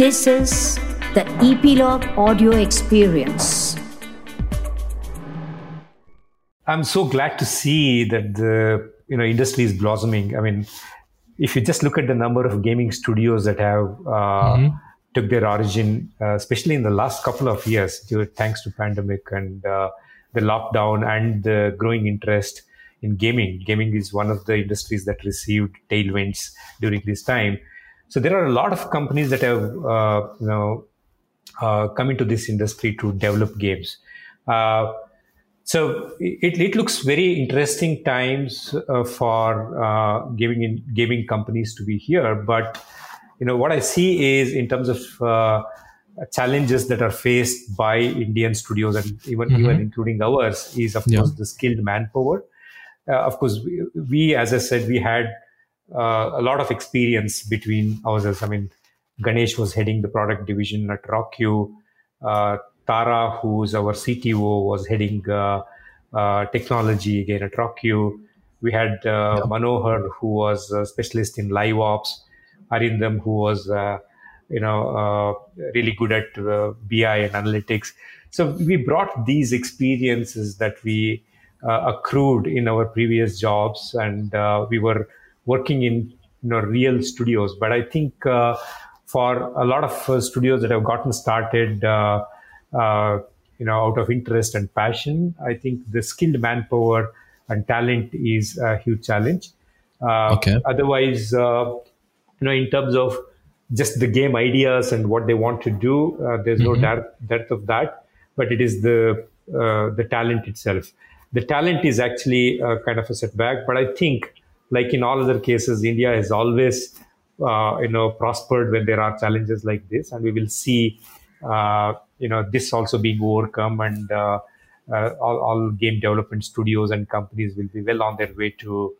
This is the Epilogue Audio Experience. I'm so glad to see that the you know industry is blossoming. I mean, if you just look at the number of gaming studios that have uh, mm-hmm. took their origin, uh, especially in the last couple of years, due, thanks to pandemic and uh, the lockdown and the growing interest in gaming. Gaming is one of the industries that received tailwinds during this time. So there are a lot of companies that have uh, you know uh, come into this industry to develop games. Uh, so it, it looks very interesting times uh, for uh, gaming in, gaming companies to be here. But you know what I see is in terms of uh, challenges that are faced by Indian studios and even mm-hmm. even including ours is of yeah. course the skilled manpower. Uh, of course, we, we, as I said, we had uh, a lot of experience between ourselves. I mean, Ganesh was heading the product division at RockYou. Uh, Tara, who's our CTO, was heading uh, uh, technology again at RockYou. We had uh, yeah. Manohar, who was a specialist in live ops. Arindam, who was you know really good at BI and analytics. So we brought these experiences that we uh, accrued in our previous jobs, and uh, we were working in you know real studios. But I think uh, for a lot of studios that have gotten started, you know, out of interest and passion, I think the skilled manpower and talent is a huge challenge. okay. Otherwise, you know, in terms of just the game ideas and what they want to do, uh, there's mm-hmm. no depth of that, but it is the uh, the talent itself the talent is actually uh, kind of a setback. But I think, like in all other cases, India has always, uh, you know, prospered when there are challenges like this, and we will see, uh, you know, this also being overcome, and uh, uh, all, all, game development studios and companies will be well on their way to,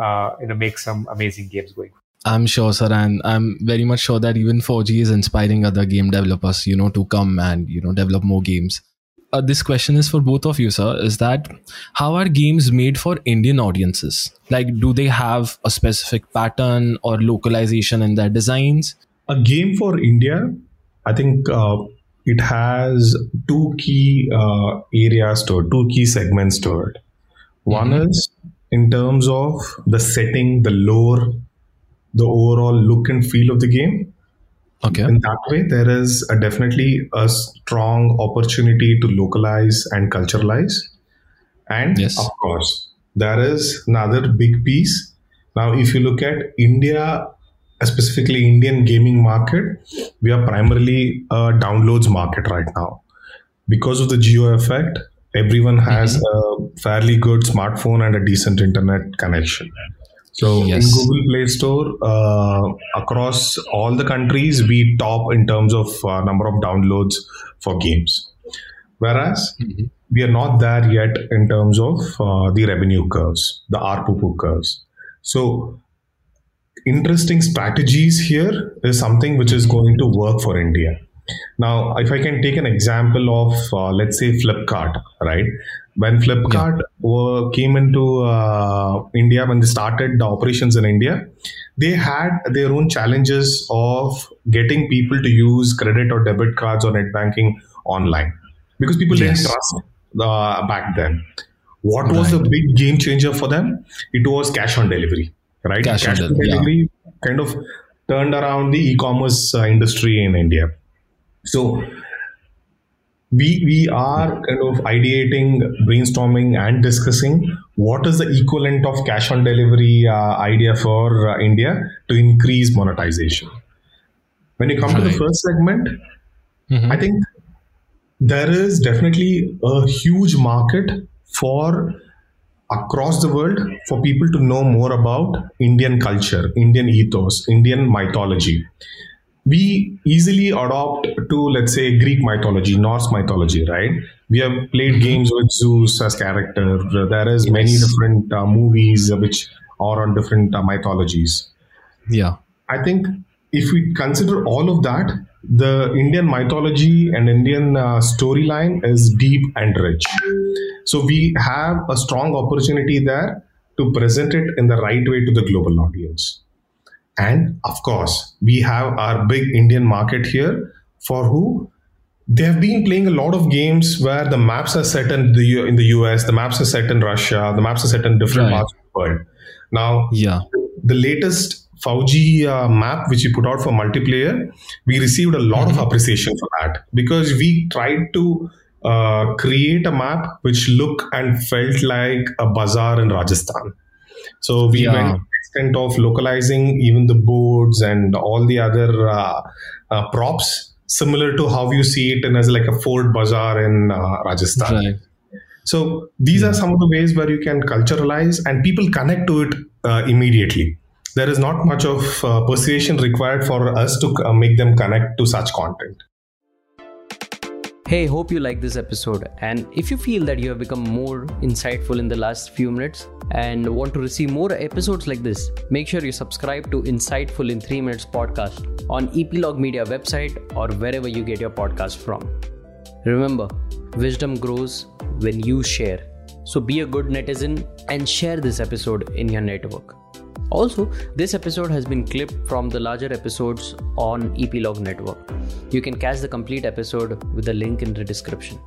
uh, you know, make some amazing games going. I'm sure, sir, and I'm very much sure that even 4G is inspiring other game developers, you know, to come and you know develop more games uh, this question is for both of you, sir. Is that how are games made for Indian audiences? Like, do they have a specific pattern or localization in their designs? A game for India, I think uh, it has two key uh, areas to it, two key segments to it. One mm-hmm. is in terms of the setting, the lore, the overall look and feel of the game. Okay. In that way, there is a definitely a strong opportunity to localize and culturalize. And yes. of course, there is another big piece. Now, if you look at India, specifically Indian gaming market, we are primarily a downloads market right now. Because of the Jio effect, everyone has mm-hmm. a fairly good smartphone and a decent internet connection. So yes. in Google Play Store, uh, across all the countries, we top in terms of uh, number of downloads for games. Whereas mm-hmm. we are not there yet in terms of uh, the revenue curves, the ARPU curves. So interesting strategies here is something which is going to work for India. Now, if I can take an example of, uh, let's say, Flipkart, right? When Flipkart yeah. were, came into uh, India, when they started the operations in India, they had their own challenges of getting people to use credit or debit cards or net banking online because people yes. didn't trust uh, back then. What right. was the big game changer for them? It was cash on delivery, right? Cash, cash on, delivery yeah. kind of turned around the e-commerce uh, industry in India. So we we are kind of ideating, brainstorming, and discussing what is the equivalent of cash on delivery uh, idea for uh, India to increase monetization. When you come right. to the first segment, mm-hmm. I think there is definitely a huge market for across the world for people to know more about Indian culture, Indian ethos, Indian mythology we easily adopt to let's say greek mythology norse mythology right? We have played mm-hmm. games with zeus as character. There is yes. many different uh, movies which are on different uh, mythologies. Yeah. I think if we consider all of that the indian mythology and indian uh, storyline is deep and rich. So we have a strong opportunity there to present it in the right way to the global audience And of course, we have our big Indian market here for who they have been playing a lot of games where the maps are set in the in the US, the maps are set in Russia, the maps are set in different right. parts of the world. Now, yeah, the latest FAU-G uh, map which we put out for multiplayer, we received a lot mm-hmm. of appreciation for that because we tried to uh, create a map which looked and felt like a bazaar in Rajasthan. So we yeah. went extent of localizing even the boards and all the other uh, uh, props, similar to how you see it in as like a Fort Bazaar in uh, Rajasthan. Right. So these are some of the ways where you can culturalize and people connect to it uh, immediately. There is not much of uh, persuasion required for us to uh, make them connect to such content. Hey, hope you like this episode. And if you feel that you have become more insightful in the last few minutes and want to receive more episodes like this, make sure you subscribe to Insightful in 3 Minutes podcast on Epilogue Media website or wherever you get your podcast from. Remember, wisdom grows when you share. So be a good netizen and share this episode in your network. Also, this episode has been clipped from the larger episodes on Epilogue Network. You can catch the complete episode with the link in the description.